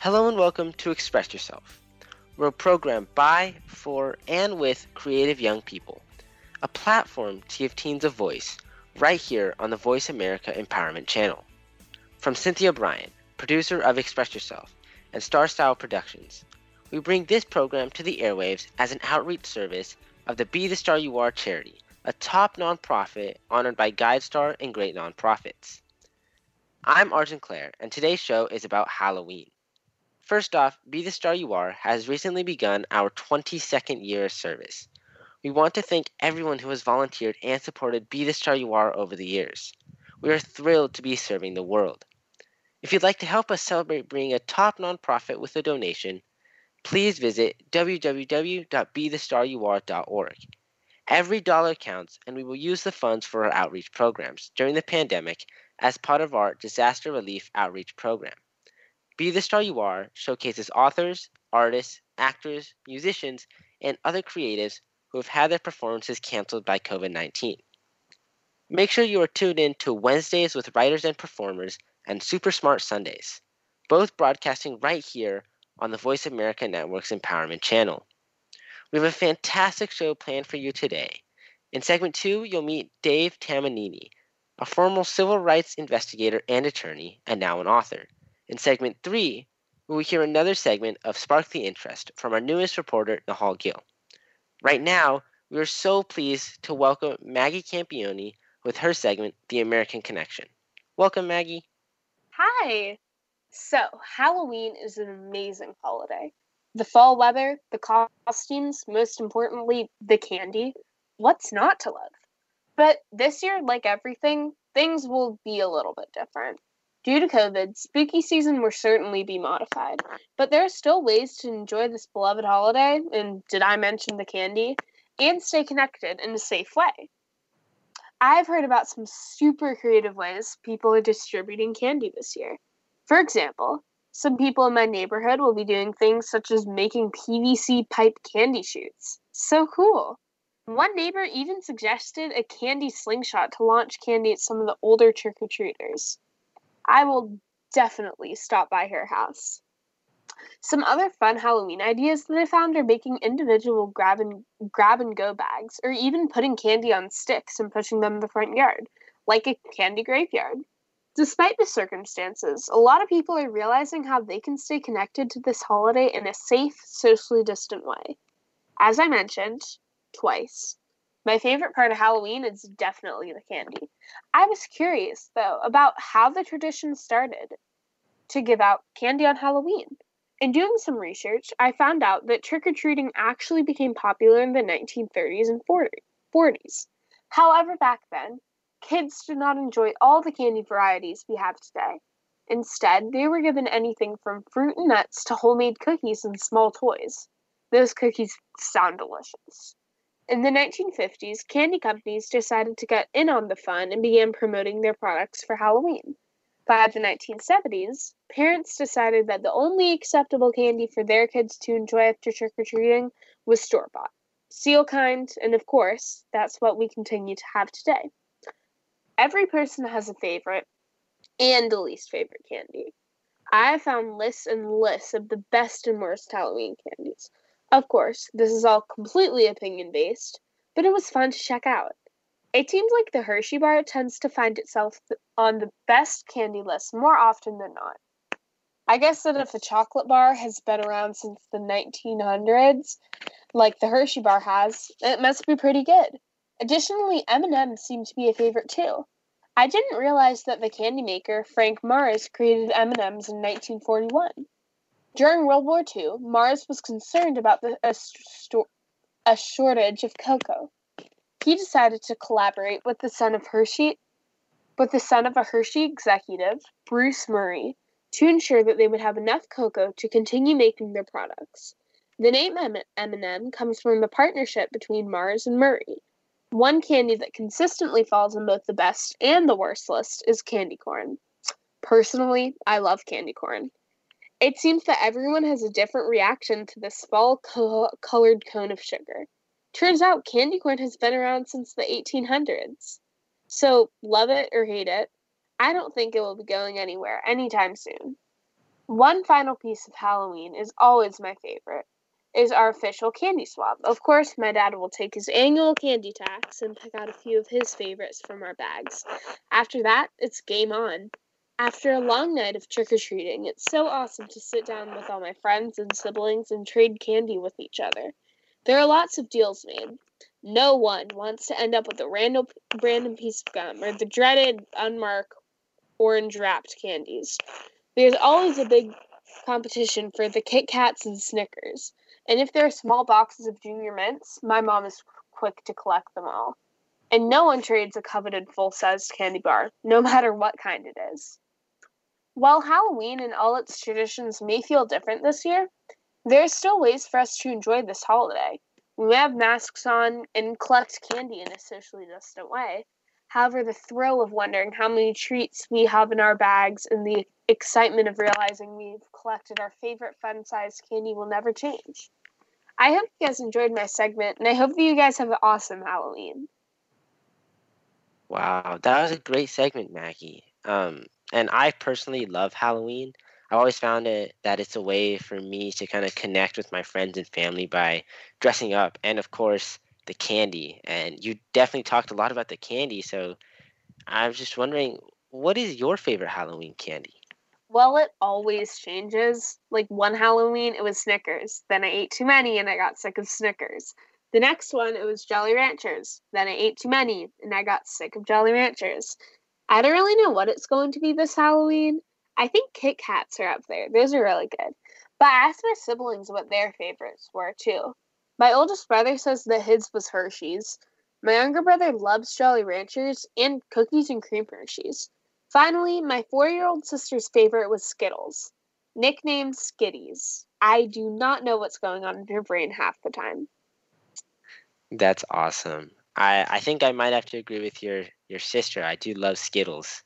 Hello and welcome to Express Yourself. We're a program by, for, and with creative young people. A platform to give teens a voice right here on the Voice America Empowerment Channel. From Cynthia Bryan, producer of Express Yourself, and Star Style Productions, we bring this program to the airwaves as an outreach service of the Be the Star You Are charity a top nonprofit honored by GuideStar and great nonprofits. I'm Arjun Claire, and today's show is about Halloween. First off, Be the Star You Are has recently begun our 22nd year of service. We want to thank everyone who has volunteered and supported Be the Star You Are over the years. We are thrilled to be serving the world. If you'd like to help us celebrate being a top nonprofit with a donation, please visit www.bethestaryouare.org. Every dollar counts, and we will use the funds for our outreach programs during the pandemic as part of our disaster relief outreach program. Be the Star You Are showcases authors, artists, actors, musicians, and other creatives who have had their performances canceled by COVID 19. Make sure you are tuned in to Wednesdays with Writers and Performers and Super Smart Sundays, both broadcasting right here on the Voice America Network's Empowerment Channel. We have a fantastic show planned for you today. In segment two, you'll meet Dave Tamanini, a former civil rights investigator and attorney, and now an author. In segment three, we will hear another segment of Spark the Interest from our newest reporter, Nihal Gill. Right now, we are so pleased to welcome Maggie Campione with her segment, The American Connection. Welcome, Maggie. Hi. So, Halloween is an amazing holiday the fall weather, the costumes, most importantly, the candy. What's not to love? But this year, like everything, things will be a little bit different. Due to COVID, spooky season will certainly be modified, but there are still ways to enjoy this beloved holiday, and did I mention the candy? And stay connected in a safe way. I've heard about some super creative ways people are distributing candy this year. For example, some people in my neighborhood will be doing things such as making PVC pipe candy shoots. So cool. One neighbor even suggested a candy slingshot to launch candy at some of the older trick or treaters. I will definitely stop by her house. Some other fun Halloween ideas that I found are making individual grab and grab and go bags or even putting candy on sticks and pushing them in the front yard, like a candy graveyard. Despite the circumstances, a lot of people are realizing how they can stay connected to this holiday in a safe, socially distant way. As I mentioned twice, my favorite part of Halloween is definitely the candy. I was curious, though, about how the tradition started to give out candy on Halloween. In doing some research, I found out that trick or treating actually became popular in the 1930s and 40s. However, back then, kids did not enjoy all the candy varieties we have today. Instead, they were given anything from fruit and nuts to homemade cookies and small toys. Those cookies sound delicious. In the 1950s, candy companies decided to get in on the fun and began promoting their products for Halloween. By the 1970s, parents decided that the only acceptable candy for their kids to enjoy after trick or treating was store bought. Seal kind, and of course, that's what we continue to have today. Every person has a favorite and a least favorite candy. I found lists and lists of the best and worst Halloween candies. Of course, this is all completely opinion based, but it was fun to check out. It seems like the Hershey bar tends to find itself on the best candy list more often than not. I guess that if a chocolate bar has been around since the 1900s, like the Hershey bar has, it must be pretty good. Additionally, M&M's seem to be a favorite too. I didn't realize that the candy maker Frank Mars created M&M's in 1941. During World War II, Mars was concerned about the, a, sto- a shortage of cocoa. He decided to collaborate with the son of Hershey, with the son of a Hershey executive, Bruce Murray, to ensure that they would have enough cocoa to continue making their products. The name M&M comes from the partnership between Mars and Murray. One candy that consistently falls on both the best and the worst list is candy corn. Personally, I love candy corn. It seems that everyone has a different reaction to this fall co- colored cone of sugar. Turns out candy corn has been around since the 1800s. So, love it or hate it, I don't think it will be going anywhere anytime soon. One final piece of Halloween is always my favorite. Is our official candy swab. Of course, my dad will take his annual candy tax and pick out a few of his favorites from our bags. After that, it's game on. After a long night of trick or treating, it's so awesome to sit down with all my friends and siblings and trade candy with each other. There are lots of deals made. No one wants to end up with a random random piece of gum or the dreaded unmarked orange wrapped candies. There's always a big competition for the Kit Kats and Snickers. And if there are small boxes of junior mints, my mom is quick to collect them all. And no one trades a coveted full sized candy bar, no matter what kind it is. While Halloween and all its traditions may feel different this year, there are still ways for us to enjoy this holiday. We may have masks on and collect candy in a socially distant way. However, the thrill of wondering how many treats we have in our bags and the excitement of realizing we've collected our favorite fun sized candy will never change. I hope you guys enjoyed my segment, and I hope that you guys have an awesome Halloween. Wow, that was a great segment, Maggie. Um, and I personally love Halloween. I've always found it that it's a way for me to kind of connect with my friends and family by dressing up, and of course the candy. And you definitely talked a lot about the candy, so I was just wondering, what is your favorite Halloween candy? Well, it always changes. Like one Halloween, it was Snickers. Then I ate too many and I got sick of Snickers. The next one, it was Jolly Ranchers. Then I ate too many and I got sick of Jolly Ranchers. I don't really know what it's going to be this Halloween. I think Kit Kats are up there. Those are really good. But I asked my siblings what their favorites were too. My oldest brother says that his was Hershey's. My younger brother loves Jolly Ranchers and cookies and cream Hershey's. Finally, my four year old sister's favorite was Skittles, nicknamed Skitties. I do not know what's going on in her brain half the time. That's awesome. I, I think I might have to agree with your, your sister. I do love Skittles.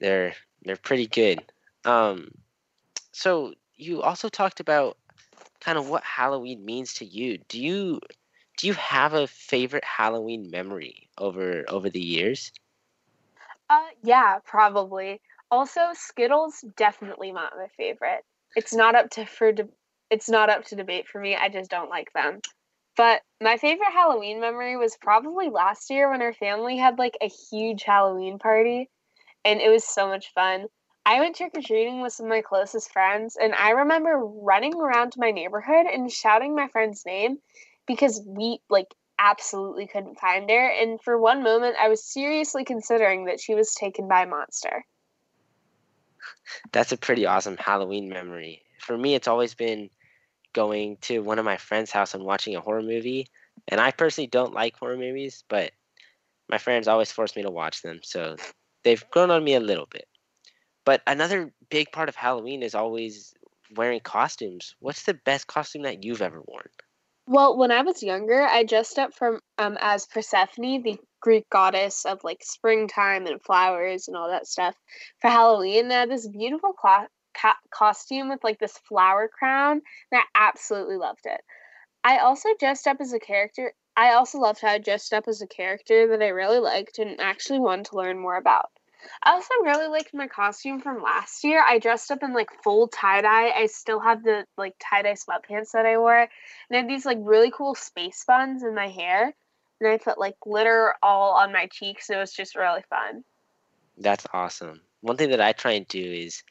They're they're pretty good. Um, so you also talked about kind of what Halloween means to you. Do you do you have a favorite Halloween memory over over the years? Uh, yeah, probably. Also, Skittles definitely not my favorite. It's not up to for de- it's not up to debate for me. I just don't like them. But my favorite Halloween memory was probably last year when our family had like a huge Halloween party, and it was so much fun. I went trick or treating with some of my closest friends, and I remember running around my neighborhood and shouting my friend's name because we like absolutely couldn't find her. And for one moment, I was seriously considering that she was taken by a monster. That's a pretty awesome Halloween memory. For me, it's always been going to one of my friends' house and watching a horror movie. And I personally don't like horror movies, but my friends always force me to watch them. So they've grown on me a little bit. But another big part of Halloween is always wearing costumes. What's the best costume that you've ever worn? Well, when I was younger, I dressed up from um as Persephone, the Greek goddess of like springtime and flowers and all that stuff for Halloween. I had this beautiful cloth ca- costume with like this flower crown, and I absolutely loved it. I also dressed up as a character. I also loved how I dressed up as a character that I really liked and actually wanted to learn more about. I also really liked my costume from last year. I dressed up in like full tie dye. I still have the like tie dye sweatpants that I wore, and I had these like really cool space buns in my hair, and I put like glitter all on my cheeks. It was just really fun. That's awesome. One thing that I try and do is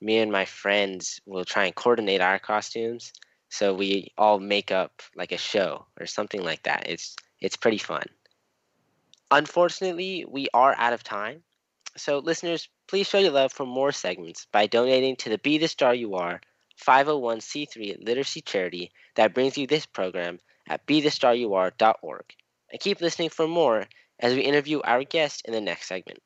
me and my friends will try and coordinate our costumes so we all make up like a show or something like that. It's it's pretty fun. Unfortunately, we are out of time. So listeners, please show your love for more segments by donating to the Be the Star You Are 501c3 literacy charity that brings you this program at bethestaryouare.org. And keep listening for more as we interview our guest in the next segment.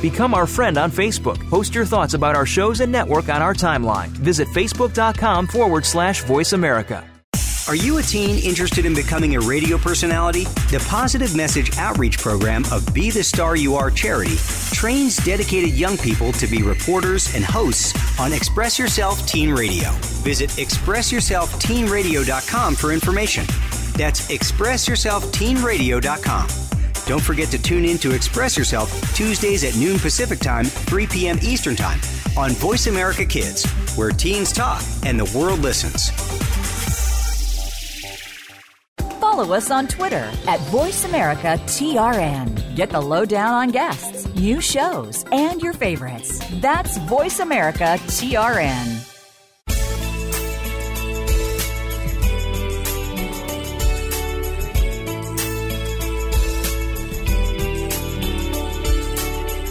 Become our friend on Facebook. Post your thoughts about our shows and network on our timeline. Visit facebook.com forward slash voice America. Are you a teen interested in becoming a radio personality? The Positive Message Outreach Program of Be the Star You Are charity trains dedicated young people to be reporters and hosts on Express Yourself Teen Radio. Visit expressyourselfteenradio.com for information. That's expressyourselfteenradio.com. Don't forget to tune in to Express Yourself Tuesdays at noon Pacific Time, 3 p.m. Eastern Time on Voice America Kids, where teens talk and the world listens. Follow us on Twitter at VoiceAmericaTRN. Get the lowdown on guests, new shows, and your favorites. That's VoiceAmericaTRN.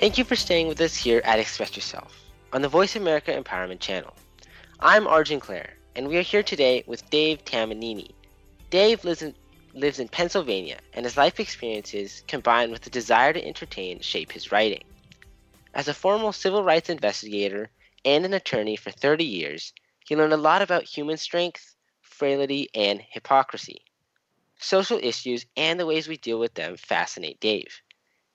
Thank you for staying with us here at Express Yourself on the Voice America Empowerment Channel. I'm Arjun Claire, and we are here today with Dave Tamanini. Dave lives in, lives in Pennsylvania, and his life experiences, combined with the desire to entertain, shape his writing. As a former civil rights investigator and an attorney for 30 years, he learned a lot about human strength, frailty, and hypocrisy. Social issues and the ways we deal with them fascinate Dave.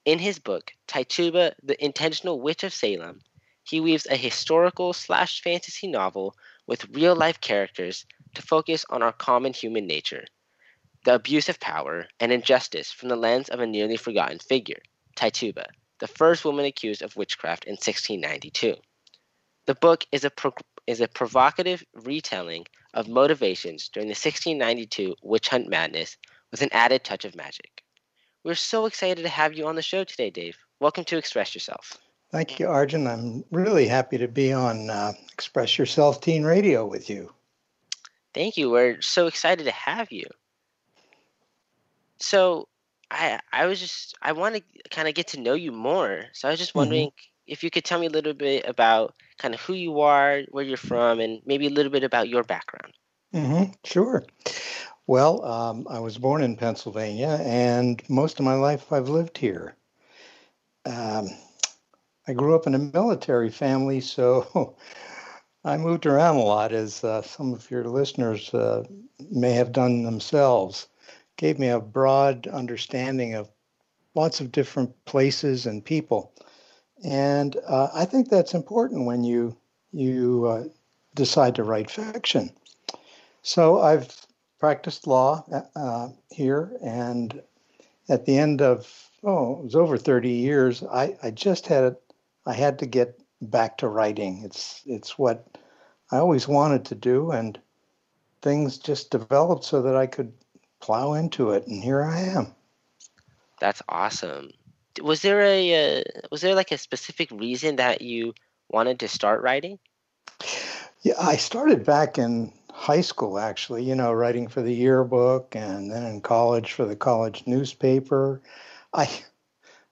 In his book, Tituba, the Intentional Witch of Salem, he weaves a historical slash fantasy novel with real life characters to focus on our common human nature, the abuse of power and injustice from the lens of a nearly forgotten figure, Tituba, the first woman accused of witchcraft in 1692. The book is a, pro- is a provocative retelling of motivations during the 1692 witch hunt madness with an added touch of magic. We're so excited to have you on the show today, Dave. Welcome to Express Yourself. Thank you, Arjun. I'm really happy to be on uh, Express Yourself Teen Radio with you. Thank you. We're so excited to have you. So, I I was just I want to kind of get to know you more. So I was just wondering mm-hmm. if you could tell me a little bit about kind of who you are, where you're from, and maybe a little bit about your background. Mm-hmm. Sure. Well, um, I was born in Pennsylvania, and most of my life I've lived here. Um, I grew up in a military family, so I moved around a lot, as uh, some of your listeners uh, may have done themselves. Gave me a broad understanding of lots of different places and people, and uh, I think that's important when you you uh, decide to write fiction. So I've practiced law uh, here, and at the end of oh, it was over 30 years. I, I just had it. I had to get back to writing. It's it's what I always wanted to do, and things just developed so that I could plow into it, and here I am. That's awesome. Was there a uh, was there like a specific reason that you wanted to start writing? Yeah, I started back in high school actually you know writing for the yearbook and then in college for the college newspaper. I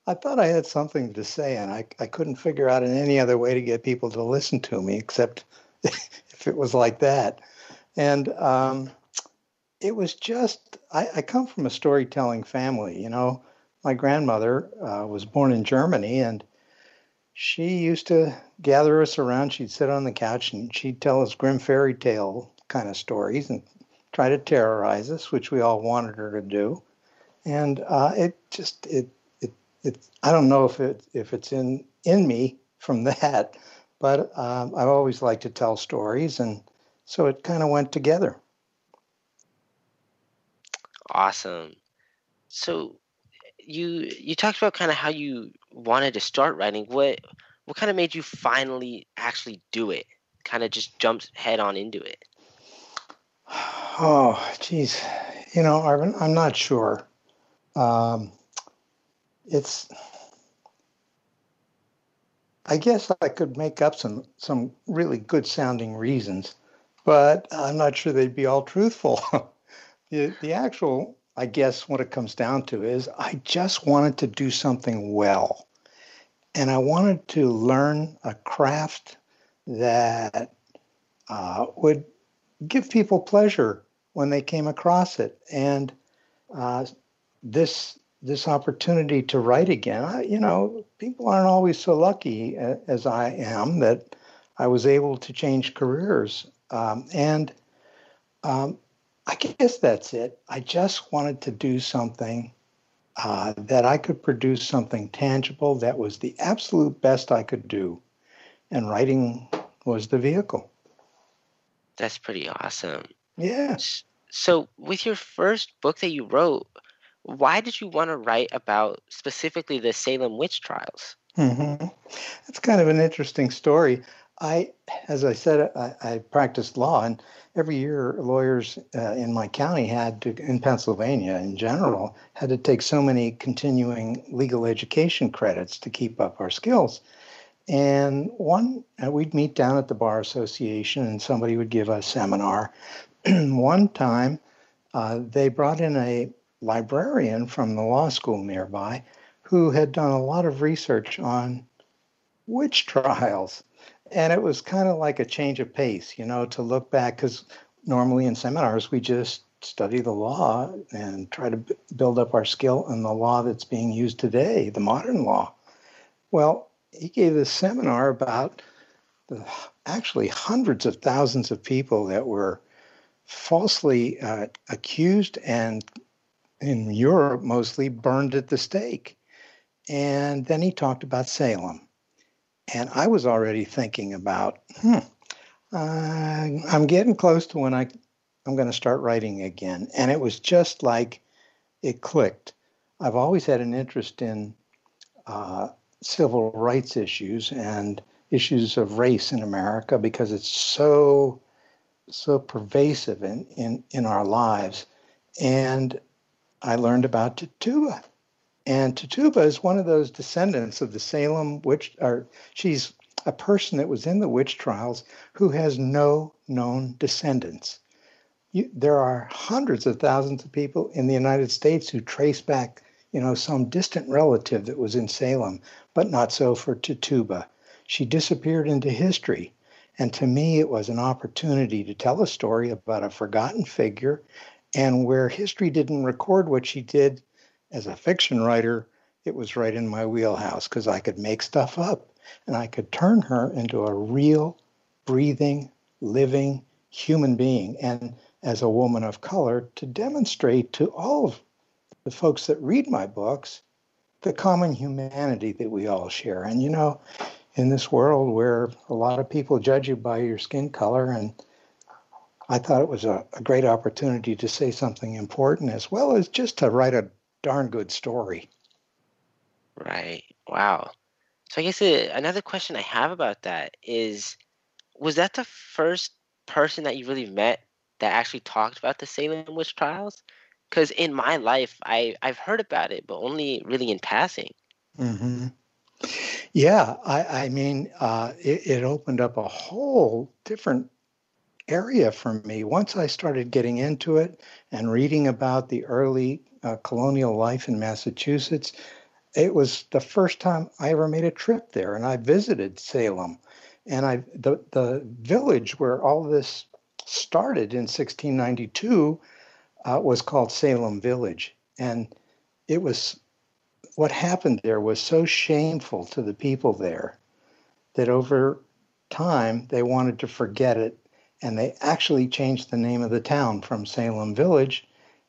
i thought i had something to say and i, I couldn't figure out in any other way to get people to listen to me except if it was like that. And um, it was just I, I, come from a storytelling family you know. My grandmother uh, was born in germany and she used to gather us around. She'd sit on the couch and she'd tell us Grimm fairy tale kind of stories and try to terrorize us, which we all wanted her to do. and uh, it just it it it. I don't know if it if it's in in me from that, but um, I've always liked to tell stories, and so it kind of went together. Awesome. So you you talked about kind of how you wanted to start writing. What what kind of made you finally actually do it? Kind of just jumped head on into it. Oh, geez, you know, Arvin, I'm not sure. Um, it's. I guess I could make up some some really good sounding reasons, but I'm not sure they'd be all truthful. the the actual, I guess, what it comes down to is I just wanted to do something well, and I wanted to learn a craft that uh, would give people pleasure when they came across it. And uh, this this opportunity to write again, I, you know, people aren't always so lucky as I am that I was able to change careers. Um, and um, I guess that's it. I just wanted to do something uh, that I could produce something tangible that was the absolute best I could do. And writing was the vehicle. That's pretty awesome. Yes. So, with your first book that you wrote, why did you want to write about specifically the Salem witch trials? Mm-hmm. That's kind of an interesting story. I, as I said, I, I practiced law, and every year lawyers uh, in my county had to, in Pennsylvania in general, had to take so many continuing legal education credits to keep up our skills. And one, uh, we'd meet down at the Bar Association and somebody would give a seminar. one time, uh, they brought in a librarian from the law school nearby who had done a lot of research on witch trials. And it was kind of like a change of pace, you know, to look back, because normally in seminars, we just study the law and try to b- build up our skill in the law that's being used today, the modern law. Well, he gave this seminar about the actually hundreds of thousands of people that were falsely uh, accused and in Europe mostly burned at the stake. And then he talked about Salem. And I was already thinking about, hmm, uh, I'm getting close to when I, I'm going to start writing again. And it was just like it clicked. I've always had an interest in uh, civil rights issues and issues of race in America because it's so so pervasive in, in, in our lives. And I learned about Tituba. And Tituba is one of those descendants of the Salem witch, or she's a person that was in the witch trials who has no known descendants. You, there are hundreds of thousands of people in the United States who trace back, you know, some distant relative that was in Salem, but not so for Tituba. She disappeared into history. And to me, it was an opportunity to tell a story about a forgotten figure. And where history didn't record what she did as a fiction writer, it was right in my wheelhouse because I could make stuff up and I could turn her into a real, breathing, living human being. And as a woman of color, to demonstrate to all of the folks that read my books the common humanity that we all share. And you know, in this world where a lot of people judge you by your skin color, and I thought it was a, a great opportunity to say something important as well as just to write a darn good story. Right. Wow. So I guess uh, another question I have about that is was that the first person that you really met that actually talked about the Salem witch trials? Because in my life I I've heard about it, but only really in passing. Mm-hmm. Yeah, I, I mean, uh, it, it opened up a whole different area for me once I started getting into it and reading about the early uh, colonial life in Massachusetts. It was the first time I ever made a trip there, and I visited Salem, and I the the village where all this started in 1692 uh, was called Salem Village. And it was what happened there was so shameful to the people there that over time they wanted to forget it and they actually changed the name of the town from Salem Village.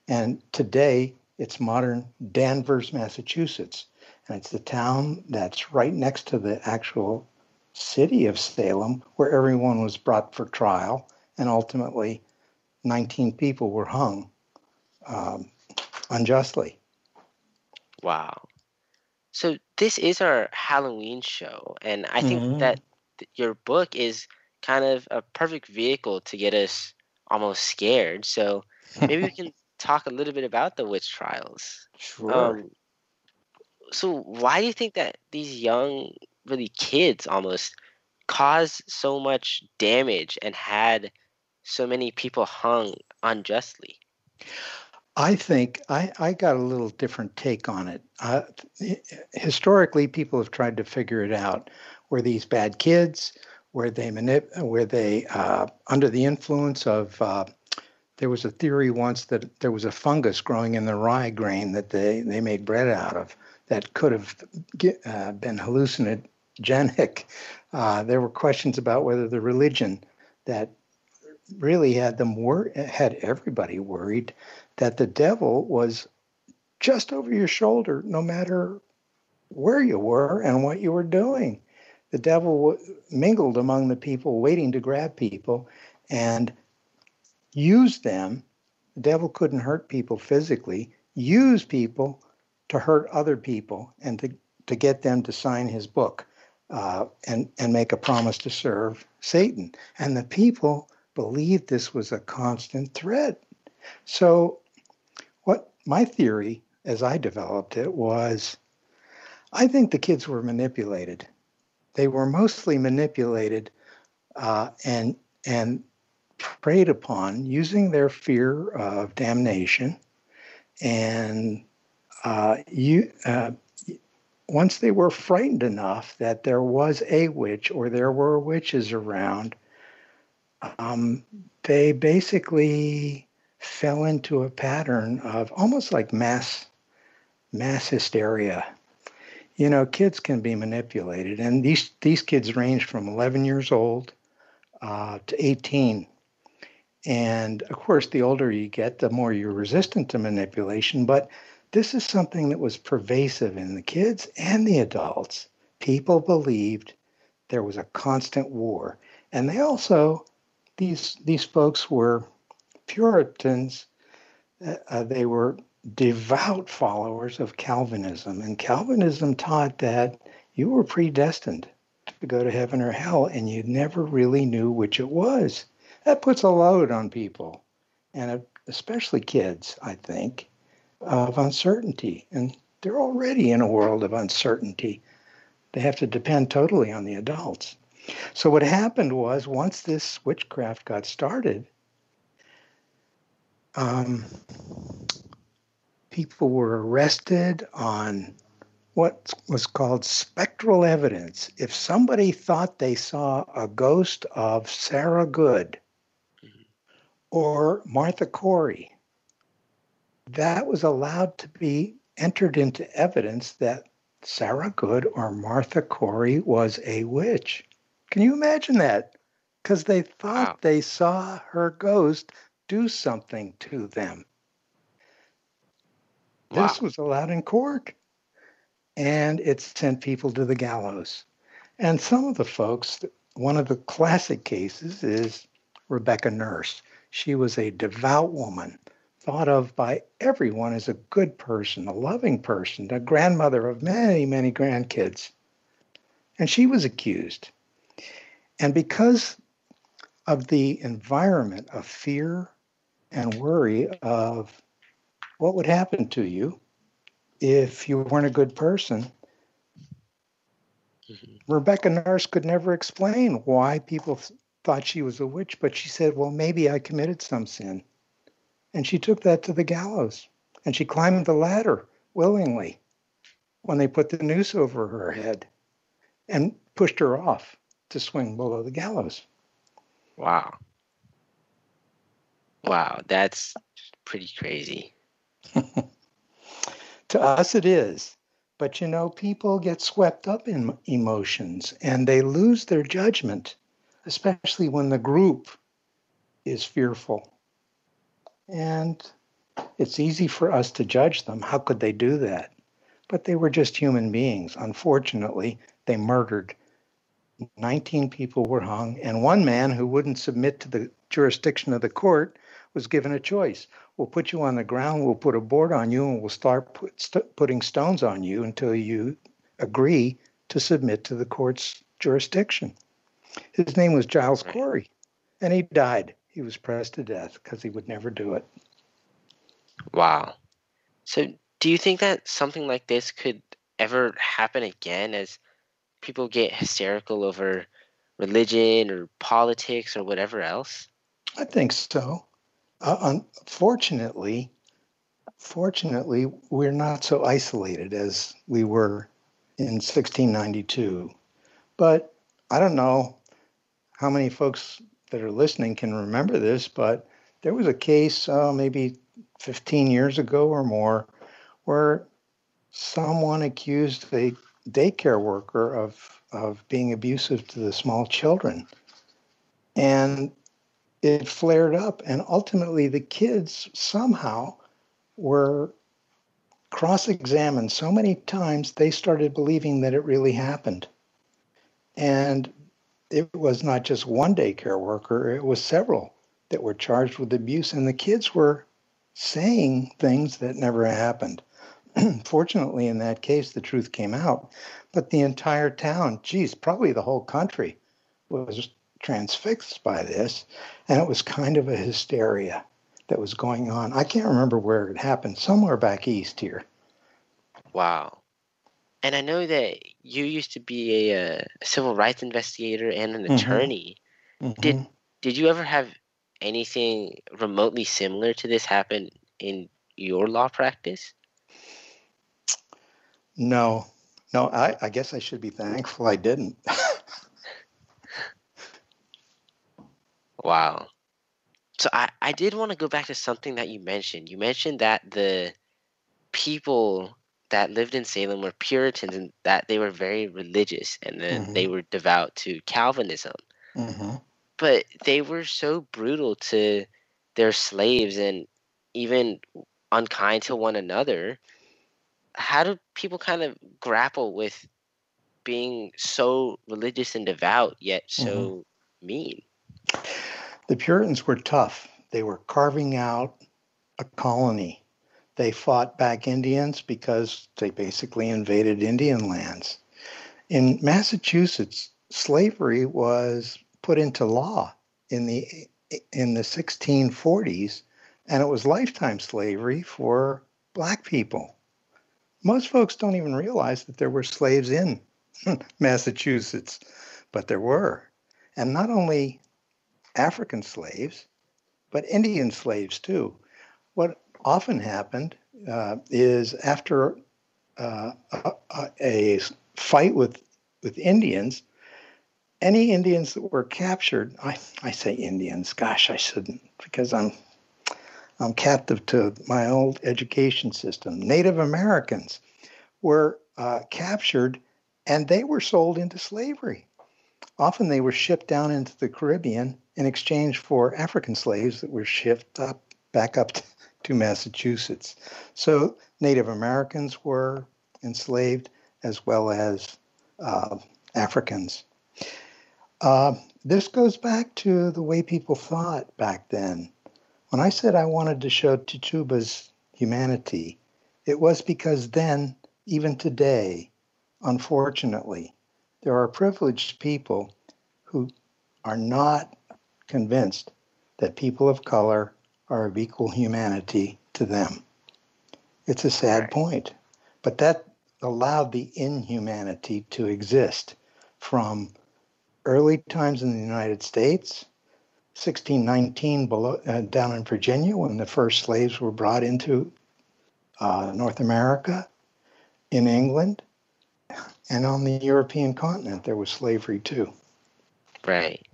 And today It's modern Danvers, Massachusetts. And it's the town that's right next to the actual city of Salem, where everyone was brought for trial. And ultimately, 19 people were hung um, unjustly. Wow. So this is our Halloween show, and I think mm-hmm. that th- your book is kind of a perfect vehicle to get us almost scared. So maybe we can talk a little bit about the witch trials. Sure. Um, so why do you think that these young, really kids almost, caused so much damage and had so many people hung unjustly? I think I, I got a little different take on it. Uh, historically, people have tried to figure it out. Were these bad kids? Were they manip- Were they uh, under the influence of? Uh, there was a theory once that there was a fungus growing in the rye grain that they, they made bread out of that could have get, uh, been hallucinogenic. Uh, there were questions about whether the religion that really had them wor- had everybody worried that the devil was just over your shoulder, no matter where you were and what you were doing. The devil mingled among the people, waiting to grab people and use them. The devil couldn't hurt people physically, use people to hurt other people and to, to get them to sign his book uh, and, and make a promise to serve Satan. And the people believed this was a constant threat. So my theory, as I developed it, was I think the kids were manipulated. They were mostly manipulated uh, and and preyed upon using their fear of damnation, and uh, you. Uh, once they were frightened enough that there was a witch or there were witches around, um, they basically fell into a pattern of almost like mass mass hysteria. You know, kids can be manipulated, and these these kids range from 11 years old uh, to 18. And of course, the older you get, the more you're resistant to manipulation. But this is something that was pervasive in the kids and the adults. People believed there was a constant war, and they also these these folks were Puritans, uh, uh, they were devout followers of Calvinism, and Calvinism taught that you were predestined to go to heaven or hell, and you never really knew which it was. That puts a load on people, and especially kids, I think, of uncertainty. And they're already in a world of uncertainty. They have to depend totally on the adults. So, what happened was once this witchcraft got started, um, people were arrested on what was called spectral evidence. If somebody thought they saw a ghost of Sarah Good or Martha Corey, that was allowed to be entered into evidence that Sarah Good or Martha Corey was a witch. Can you imagine that? Because they thought wow. they saw her ghost do something to them. Wow. This was allowed in court, and it sent people to the gallows. And some of the folks, one of the classic cases is Rebecca Nurse. She was a devout woman, thought of by everyone as a good person, a loving person, a grandmother of many, many grandkids. And she was accused. And because of the environment of fear and worry of what would happen to you if you weren't a good person. Mm-hmm. Rebecca Nurse could never explain why people thought she was a witch, but she said, Well, maybe I committed some sin. And she took that to the gallows and she climbed the ladder willingly when they put the noose over her head and pushed her off to swing below the gallows. Wow. Wow, that's pretty crazy. to us, it is. But you know, people get swept up in emotions and they lose their judgment, especially when the group is fearful. And It's easy for us to judge them. How could they do that? But they were just human beings. Unfortunately, they murdered 19 people were hung, and one man who wouldn't submit to the jurisdiction of the court was given a choice. We'll put you on the ground, we'll put a board on you, and we'll start put, st- putting stones on you until you agree to submit to the court's jurisdiction. His name was Giles Corey, and he died. He was pressed to death because he would never do it. Wow. So, do you think that something like this could ever happen again as people get hysterical over religion or politics or whatever else? I think so. Uh, unfortunately, fortunately, we're not so isolated as we were in 1692. But I don't know how many folks that are listening can remember this, but there was a case uh, maybe 15 years ago or more where someone accused a daycare worker of of being abusive to the small children. And it flared up and ultimately the kids somehow were cross-examined so many times they started believing that it really happened. And it was not just one daycare worker, it was several that were charged with abuse and the kids were saying things that never happened. Fortunately, in that case, the truth came out, but the entire town, geez, probably the whole country, was transfixed by this, and it was kind of a hysteria that was going on. I can't remember where it happened, somewhere back east here. Wow. And I know that you used to be a, uh, a civil rights investigator and an Mm-hmm. attorney. Mhm. Did did you ever have anything remotely similar to this happen in your law practice? No, no, I, I guess I should be thankful I didn't. Wow. So I, I did want to go back to something that you mentioned. You mentioned that the people that lived in Salem were Puritans and that they were very religious and then they were devout to Calvinism. hmm But they were so brutal to their slaves and even unkind to one another. How do people kind of grapple with being so religious and devout yet so mean? The Puritans were tough. They were carving out a colony. They fought back Indians because they basically invaded Indian lands. In Massachusetts, slavery was put into law in the in the 1640s, and it was lifetime slavery for black people. Most folks don't even realize that there were slaves in Massachusetts, but there were. And not only African slaves, but Indian slaves too. What often happened uh, is after uh, a, a fight with with Indians, any Indians that were captured, I, I say Indians, gosh, I shouldn't, because I'm I'm captive to my old education system. Native Americans were uh, captured and they were sold into slavery. Often they were shipped down into the Caribbean in exchange for African slaves that were shipped up back up to Massachusetts. So Native Americans were enslaved as well as uh, Africans. Uh, this goes back to the way people thought back then. When I said I wanted to show Tituba's humanity, it was because then, even today, unfortunately, there are privileged people who are not convinced that people of color are of equal humanity to them. It's a sad Right. point, but that allowed the inhumanity to exist from early times in the United States, 1619 below, uh, down in Virginia when the first slaves were brought into uh, North America, in England, and on the European continent there was slavery too. Right.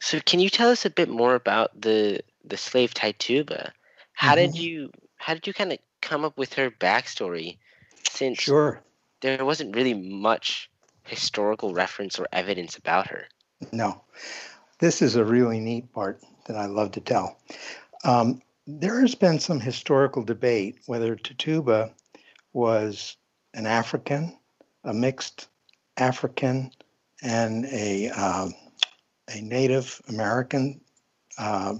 So can you tell us a bit more about the the slave Tituba? How did Mhm. you how did you kind of come up with her backstory? Since Sure. there wasn't really much historical reference or evidence about her. No, this is a really neat part that I love to tell. Um, there has been some historical debate whether Tituba was an African, a mixed African, and a uh, a Native American. Uh,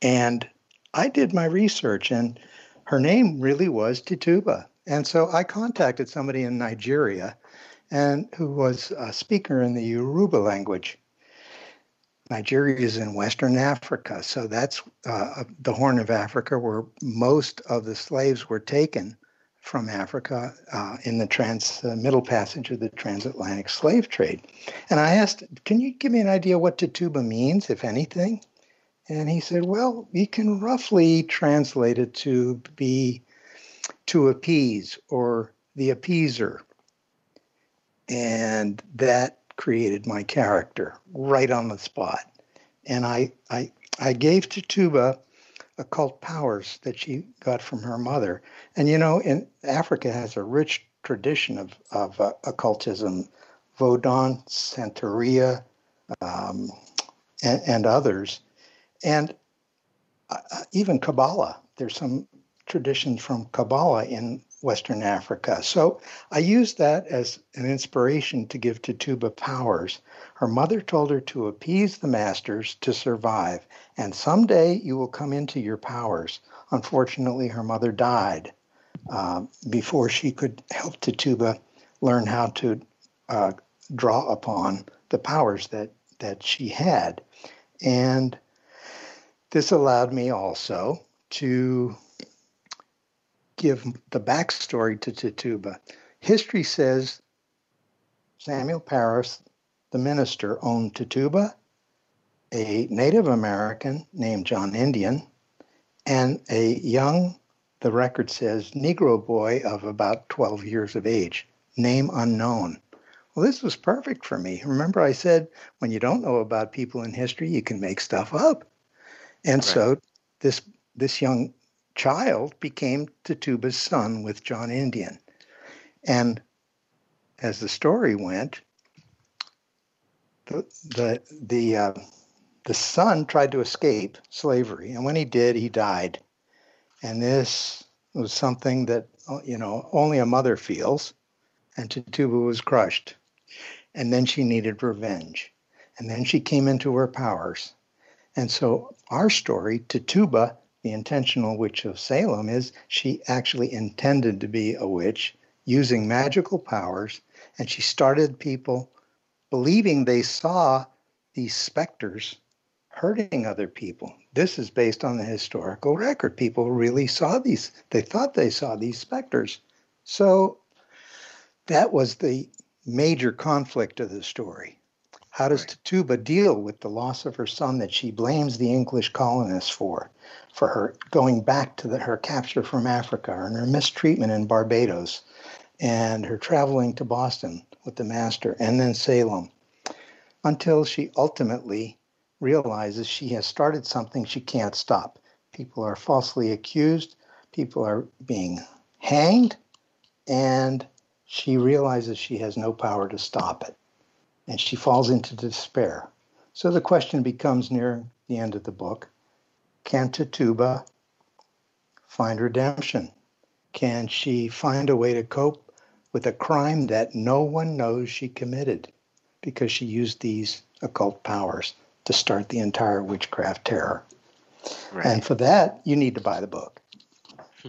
and I did my research, and her name really was Tituba. And so I contacted somebody in Nigeria and who was a speaker in the Yoruba language. Nigeria is in Western Africa, so that's uh, the Horn of Africa where most of the slaves were taken from Africa uh, in the trans uh, middle passage of the transatlantic slave trade. And I asked, "Can you give me an idea what Tituba means, if anything?" And he said, "Well, you can roughly translate it to be to appease or the appeaser." And that created my character right on the spot. And I I I gave Tituba occult powers that she got from her mother. And you know, in Africa has a rich tradition of, of uh, occultism, Vodun, Santeria, um, and, and, others. And uh, uh, even Kabbalah. There's some traditions from Kabbalah in Western Africa. So I used that as an inspiration to give Tituba powers. Her mother told her to appease the masters to survive, and someday you will come into your powers. Unfortunately, her mother died uh, before she could help Tituba learn how to uh, draw upon the powers that, that she had. And this allowed me also to give the backstory to Tituba. History says Samuel Parris, the minister, owned Tituba, a Native American named John Indian, and a young, the record says, Negro boy of about 12 years of age, name unknown. Well, this was perfect for me. Remember, I said when you don't know about people in history, you can make stuff up. And right. so this this young child became Tituba's son with John Indian. And as the story went, the the the, uh, the son tried to escape slavery, and when he did, he died. And this was something that uh, you know only a mother feels. And Tituba was crushed, and then she needed revenge, and then she came into her powers. And so our story, Tituba, the intentional witch of Salem is she actually intended to be a witch using magical powers, and she started people believing they saw these specters hurting other people. This is based on the historical record. People really saw these, they thought they saw these specters. So that was the major conflict of the story. How does right. Tituba deal with the loss of her son that she blames the English colonists for? for her going back to the, her capture from Africa and her mistreatment in Barbados and her traveling to Boston with the master and then Salem until she ultimately realizes she has started something she can't stop. People are falsely accused, people are being hanged, and she realizes she has no power to stop it. And she falls into despair. So the question becomes near the end of the book can Tituba find redemption? Can she find a way to cope with a crime that no one knows she committed because she used these occult powers to start the entire witchcraft terror? Right. And for that, you need to buy the book. Hmm.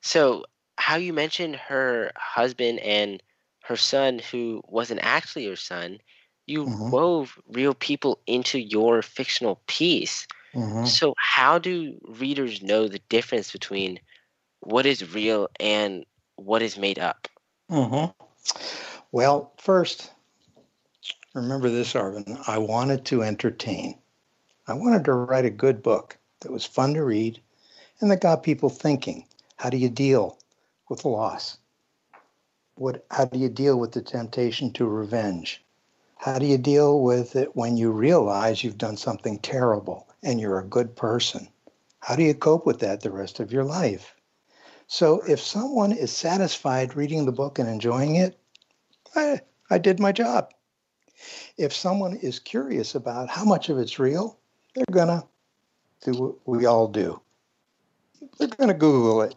So, how you mentioned her husband and her son, who wasn't actually her son, you mm-hmm. wove real people into your fictional piece. Mm-hmm. So, how do readers know the difference between what is real and what is made up? Mm-hmm. Well, first, remember this, Arjin. I wanted to entertain. I wanted to write a good book that was fun to read and that got people thinking. How do you deal with loss? What, how do you deal with the temptation to revenge? How do you deal with it when you realize you've done something terrible? and you're a good person. How do you cope with that the rest of your life? So if someone is satisfied reading the book and enjoying it, I, I did my job. If someone is curious about how much of it's real, they're going to do what we all do. They're going to Google it.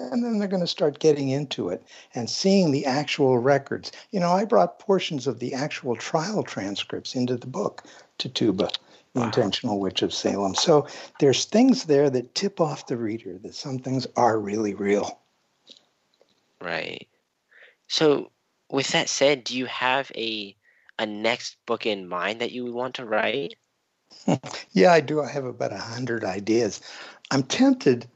And then they're going to start getting into it and seeing the actual records. You know, I brought portions of the actual trial transcripts into the book, Tituba, The wow. Intentional Witch of Salem. So there's things there that tip off the reader that some things are really real. Right. So, with that said, do you have a a next book in mind that you would want to write? yeah, I do. I have about a hundred ideas. I'm tempted.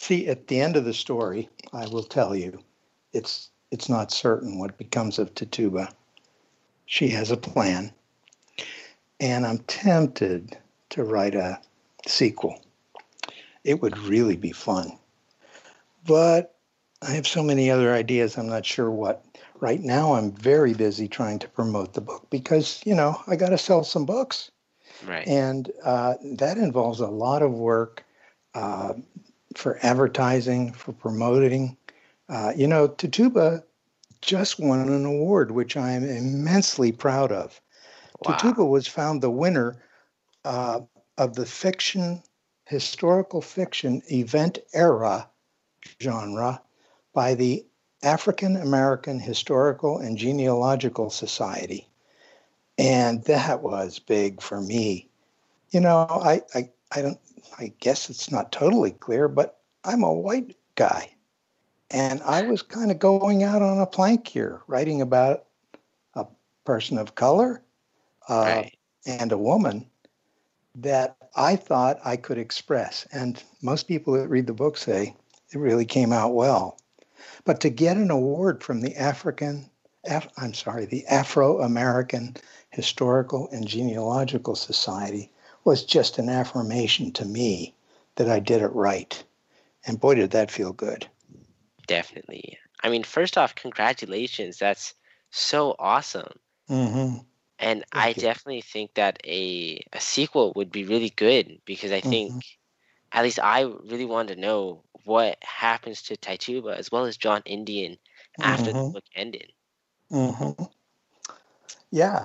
See, at the end of the story, I will tell you, it's it's not certain what becomes of Tituba. She has a plan, and I'm tempted to write a sequel. It would really be fun, but I have so many other ideas. I'm not sure what. Right now, I'm very busy trying to promote the book because you know I got to sell some books. Right. And uh, that involves a lot of work uh, for advertising, for promoting. Uh, you know, Tituba just won an award, which I am immensely proud of. Wow. Tituba was found the winner uh, of the fiction, historical fiction event era genre by the African American Historical and Genealogical Society. And that was big for me. You know, I, I, I don't, I guess it's not totally clear, but I'm a white guy. And I was kind of going out on a plank here, writing about a person of color uh, right. and a woman that I thought I could express. And most people that read the book say it really came out well. But to get an award from the African, Af, I'm sorry, the Afro American Historical and Genealogical Society was just an affirmation to me that I did it right. And boy, did that feel good. Definitely. I mean, first off, congratulations. That's so awesome. Mm-hmm. And Thank I you. definitely think that a, a sequel would be really good because I think, mm-hmm. at least I really wanted to know what happens to Tituba as well as John Indian after mm-hmm. the book ended. Mm-hmm. Yeah,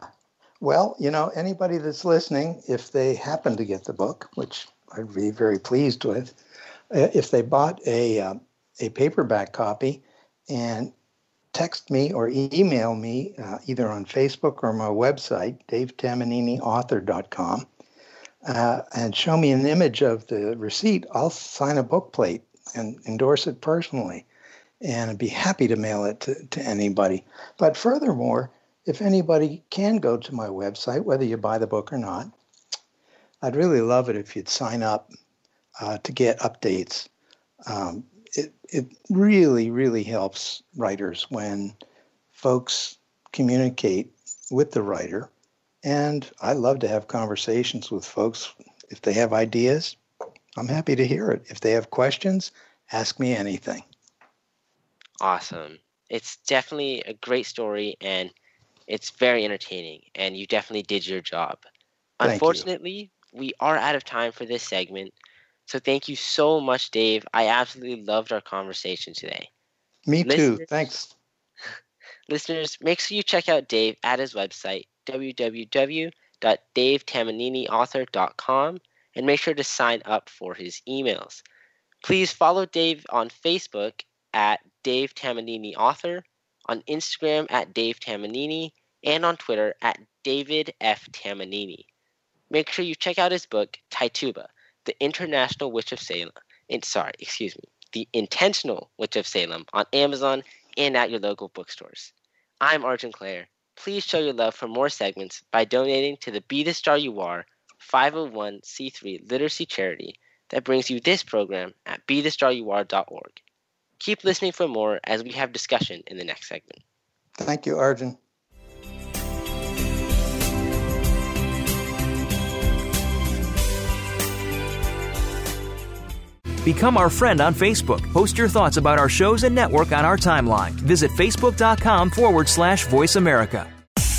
well, you know, anybody that's listening, if they happen to get the book, which I'd be very pleased with, uh, if they bought a uh, a paperback copy and text me or email me uh, either on Facebook or my website, davetamaniniauthor.com, uh, and show me an image of the receipt, I'll sign a book plate and endorse it personally. And I'd be happy to mail it to, to anybody. But furthermore, if anybody can go to my website, whether you buy the book or not, I'd really love it if you'd sign up uh, to get updates. Um, it, it really, really helps writers when folks communicate with the writer. And I love to have conversations with folks. If they have ideas, I'm happy to hear it. If they have questions, ask me anything. Awesome. It's definitely a great story. And it's very entertaining, and you definitely did your job. Thank Unfortunately, you. we are out of time for this segment. So thank you so much, Dave. I absolutely loved our conversation today. Me listeners, too. Thanks. Listeners, make sure you check out Dave at his website, www.davetamaniniauthor.com, and make sure to sign up for his emails. Please follow Dave on Facebook at Dave Tamanini Author on Instagram at Dave Tamanini, and on Twitter at David F. Tamanini. Make sure you check out his book, Tituba, The International Witch of Salem. Sorry, excuse me, The Intentional Witch of Salem on Amazon and at your local bookstores. I'm Arjin Claire. Please show your love for more segments by donating to the Be the Star You Are 501c3 literacy charity that brings you this program at BeTheStarYouAre.org. Keep listening for more as we have discussion in the next segment. Thank you, Arjin. Become our friend on Facebook. Post your thoughts about our shows and network on our timeline. Visit facebook.com forward slash voice America.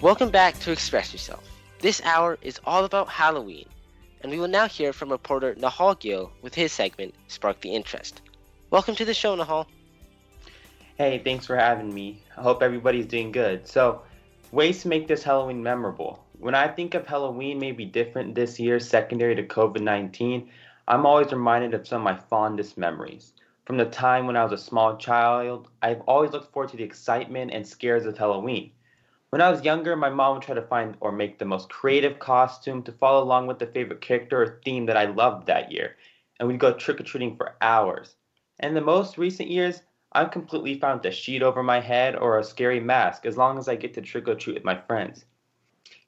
Welcome back to Express Yourself. This hour is all about Halloween, and we will now hear from reporter Nihal Gill with his segment, Spark the Interest. Welcome to the show, Nihal. Hey, thanks for having me. I hope everybody's doing good. So, ways to make this Halloween memorable. When I think of Halloween maybe different this year, secondary to COVID 19, I'm always reminded of some of my fondest memories. From the time when I was a small child, I've always looked forward to the excitement and scares of Halloween. When I was younger, my mom would try to find or make the most creative costume to follow along with the favorite character or theme that I loved that year, and we'd go trick or treating for hours. And in the most recent years, I've completely found a sheet over my head or a scary mask as long as I get to trick or treat with my friends.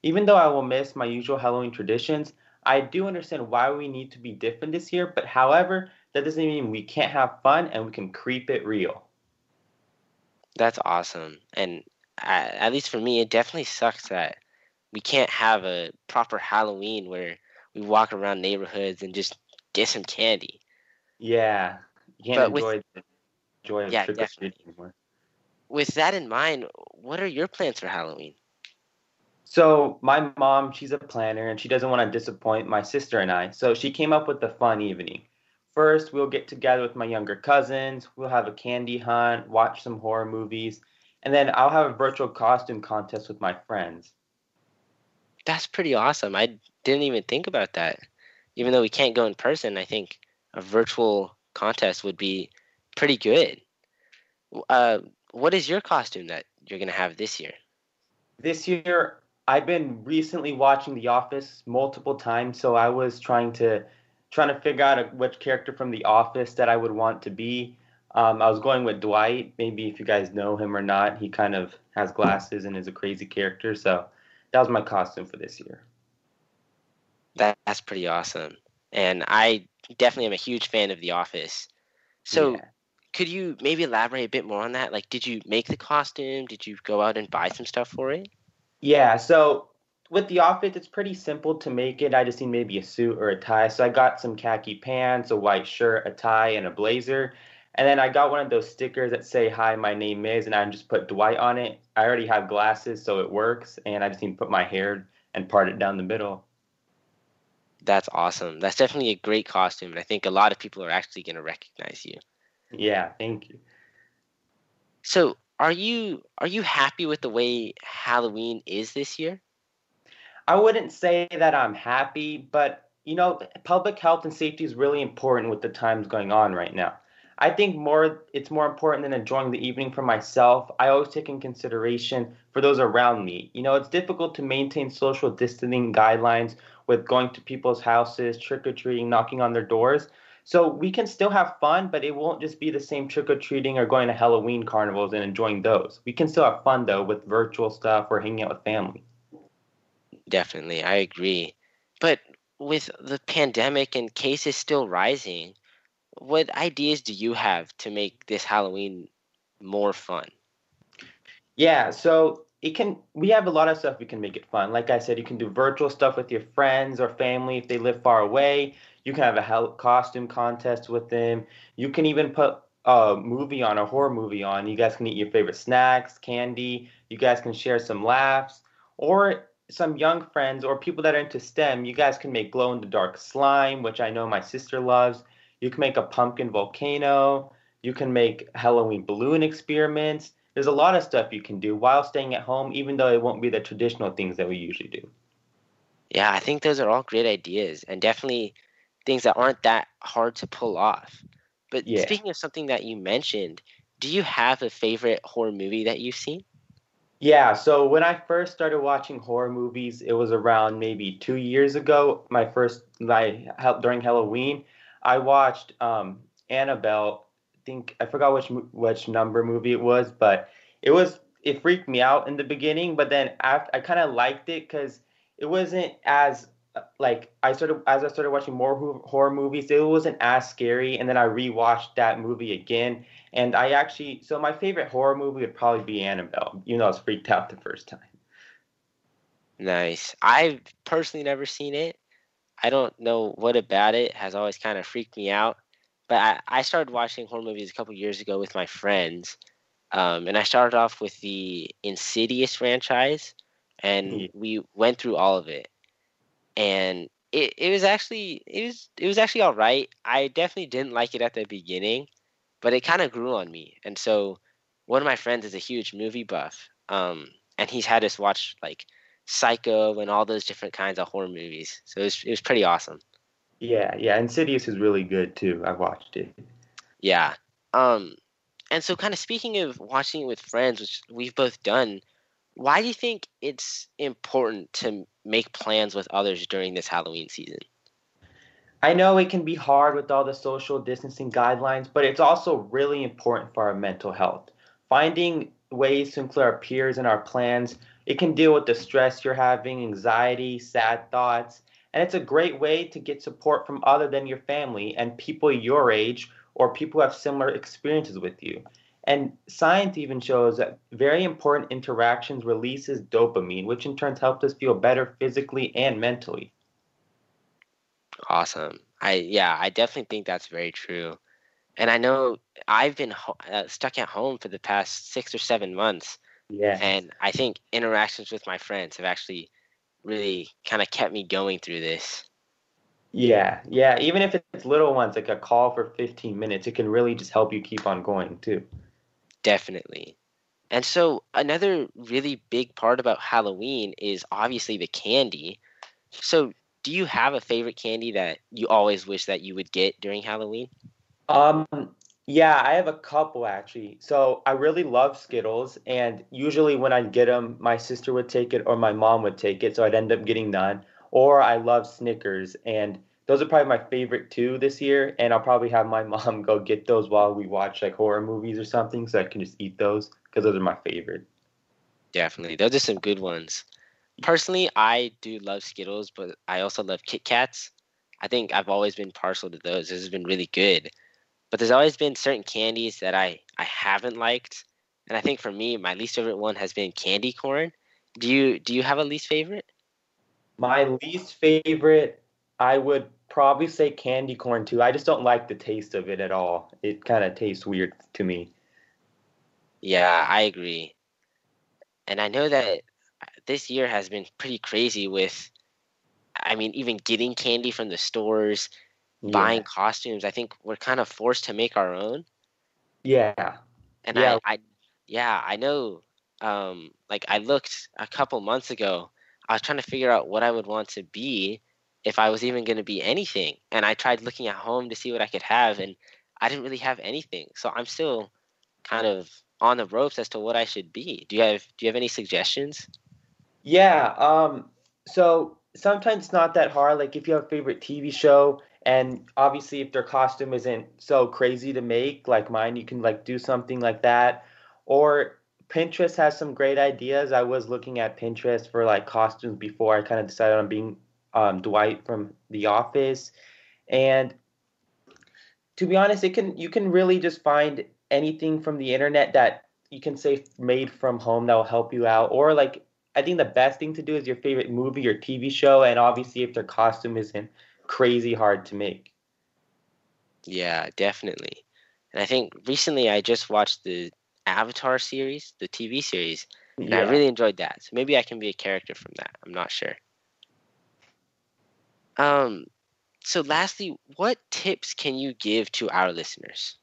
Even though I will miss my usual Halloween traditions, I do understand why we need to be different this year, but however, that doesn't mean we can't have fun and we can creep it real. That's awesome. And at least for me, it definitely sucks that we can't have a proper Halloween where we walk around neighborhoods and just get some candy. Yeah, you can't but enjoy with, the joy of yeah, trick or treating anymore. With that in mind, what are your plans for Halloween? So my mom, she's a planner, and she doesn't want to disappoint my sister and I. So she came up with a fun evening. First, we'll get together with my younger cousins. We'll have a candy hunt, watch some horror movies, and then I'll have a virtual costume contest with my friends. That's pretty awesome. I didn't even think about that. Even though we can't go in person, I think a virtual contest would be pretty good. Uh, what is your costume that you're going to have this year? This year, I've been recently watching The Office multiple times, so I was trying to trying to figure out which character from The Office that I would want to be. Um, I was going with Dwight. Maybe if you guys know him or not, he kind of has glasses and is a crazy character. So that was my costume for this year. That's pretty awesome. And I definitely am a huge fan of The Office. So yeah. could you maybe elaborate a bit more on that? Like, did you make the costume? Did you go out and buy some stuff for it? Yeah. So with the outfit, it's pretty simple to make it. I just need maybe a suit or a tie. So I got some khaki pants, a white shirt, a tie, and a blazer. And then I got one of those stickers that say, Hi, my name is, and I just put Dwight on it. I already have glasses, so it works. And I just need to put my hair and part it down the middle. That's awesome. That's definitely a great costume. And I think a lot of people are actually going to recognize you. Yeah, thank you. So, are you are you happy with the way Halloween is this year? I wouldn't say that I'm happy, but you know, public health and safety is really important with the times going on right now. I think more it's more important than enjoying the evening for myself. I always take in consideration for those around me. You know, it's difficult to maintain social distancing guidelines with going to people's houses, trick or treating, knocking on their doors. So we can still have fun, but it won't just be the same trick or treating or going to Halloween carnivals and enjoying those. We can still have fun though with virtual stuff or hanging out with family. Definitely, I agree. But with the pandemic and cases still rising, what ideas do you have to make this Halloween more fun? Yeah, so it can we have a lot of stuff we can make it fun. Like I said, you can do virtual stuff with your friends or family if they live far away. You can have a costume contest with them. You can even put a movie on, a horror movie on. You guys can eat your favorite snacks, candy. You guys can share some laughs. Or some young friends or people that are into STEM, you guys can make glow in the dark slime, which I know my sister loves. You can make a pumpkin volcano. You can make Halloween balloon experiments. there's a lot of stuff you can do while staying at home, even though it won't be the traditional things that we usually do. Yeah, I think those are all great ideas and definitely things that aren't that hard to pull off. But Yeah. speaking of something that you mentioned, do you have a favorite horror movie that you've seen? Yeah, so when I first started watching horror movies, it was around maybe two years ago. My first, my during Halloween, I watched um, Annabelle. I think I forgot which which number movie it was, but it was it freaked me out in the beginning. But then after, I kind of liked it because it wasn't as uh, like I started as I started watching more ho- horror movies, it wasn't as scary. And then I rewatched that movie again, and I actually, so my favorite horror movie would probably be Annabelle. You know, I was freaked out the first time. Nice. I've personally never seen it. I don't know what about it has always kind of freaked me out. But I, I started watching horror movies a couple years ago with my friends. Um, and I started off with the Insidious franchise, and Yeah. we went through all of it. And it, it was actually it was it was actually all right. I definitely didn't like it at the beginning, but it kind of grew on me. And so one of my friends is a huge movie buff, um, and he's had us watch like Psycho and all those different kinds of horror movies. So it was it was pretty awesome. Yeah, yeah, Insidious is really good too. I've watched it. Yeah. Um, and so kind of speaking of watching it with friends, which we've both done, why do you think it's important to make plans with others during this Halloween season? I know it can be hard with all the social distancing guidelines, but it's also really important for our mental health. Finding ways to include our peers in our plans, it can deal with the stress you're having, anxiety, sad thoughts, and it's a great way to get support from other than your family and people your age or people who have similar experiences with you. And science even shows that very important interactions releases dopamine, which in turn helps us feel better physically and mentally. Awesome. I yeah, I definitely think that's very true. And I know I've been ho- uh, stuck at home for the past six or seven months, Yeah. and I think interactions with my friends have actually really kind of kept me going through this. Yeah, yeah. Even if it's little ones, like a call for 15 minutes, it can really just help you keep on going too. Definitely. And so another really big part about Halloween is obviously the candy. So do you have a favorite candy that you always wish that you would get during Halloween? Um, yeah, I have a couple actually. So I really love Skittles, and usually when I'd get them, my sister would take it or my mom would take it, so I'd end up getting none. Or I love Snickers, and those are probably my favorite two this year. And I'll probably have my mom go get those while we watch like horror movies or something, so I can just eat those because those are my favorite. Definitely. Those are some good ones. Personally, I do love Skittles, but I also love Kit Kats. I think I've always been partial to those. This has been really good. But there's always been certain candies that I, I haven't liked. And I think for me, my least favorite one has been candy corn. Do you do you have a least favorite? My least favorite, I would probably say candy corn too. I just don't like the taste of it at all. It kind of tastes weird to me. Yeah, I agree. And I know that this year has been pretty crazy with I mean, even getting candy from the stores, buying costumes. I think we're kind of forced to make our own. Yeah. And Yeah. I, I yeah, I know um like I looked a couple months ago. I was trying to figure out what I would want to be if I was even going to be anything. And I tried looking at home to see what I could have and I didn't really have anything. So I'm still kind of on the ropes as to what I should be. Do you have do you have any suggestions? Yeah. Um. So sometimes it's not that hard. Like if you have a favorite TV show, and obviously if their costume isn't so crazy to make like mine, you can like do something like that. Or Pinterest has some great ideas. I was looking at Pinterest for like costumes before I kind of decided on being um, Dwight from The Office, and to be honest, it can you can really just find anything from the internet that you can say made from home that will help you out, or like I think the best thing to do is your favorite movie or TV show, and obviously if their costume isn't crazy hard to make. Yeah, definitely. And I think recently I just watched the Avatar series, the TV series, and I really enjoyed that. So maybe I can be a character from that. I'm not sure. Um so lastly, what tips can you give to our listeners?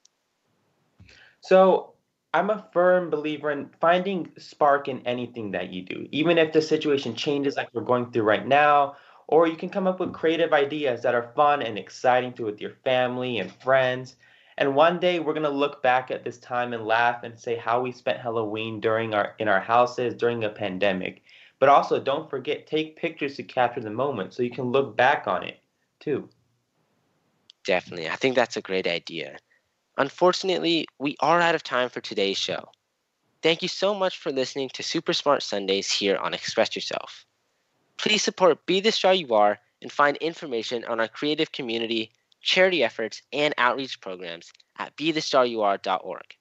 So I'm a firm believer in finding spark in anything that you do, even if the situation changes like we're going through right now, or you can come up with creative ideas that are fun and exciting to with your family and friends. And one day we're gonna look back at this time and laugh and say how we spent Halloween during our in our houses during a pandemic. But also don't forget, take pictures to capture the moment so you can look back on it too. Definitely. I think that's a great idea. Unfortunately, we are out of time for today's show. Thank you so much for listening to Super Smart Sundays here on Express Yourself. Please support Be the Star You Are and find information on our creative community, charity efforts, and outreach programs at BeTheStarYouAre.org.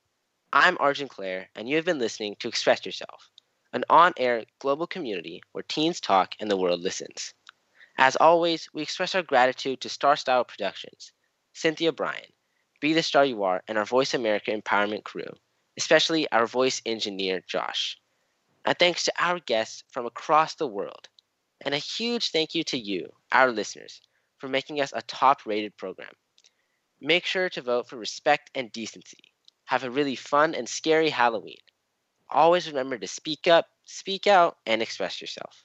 I'm Arjin Claire, and you have been listening to Express Yourself, an on air global community where teens talk and the world listens. As always, we express our gratitude to Star Style Productions, Cynthia Bryan, Be the Star You Are, and our Voice America Empowerment crew, especially our voice engineer, Josh. And thanks to our guests from across the world. And a huge thank you to you, our listeners, for making us a top rated program. Make sure to vote for respect and decency. Have a really fun and scary Halloween. Always remember to speak up, speak out, and express yourself.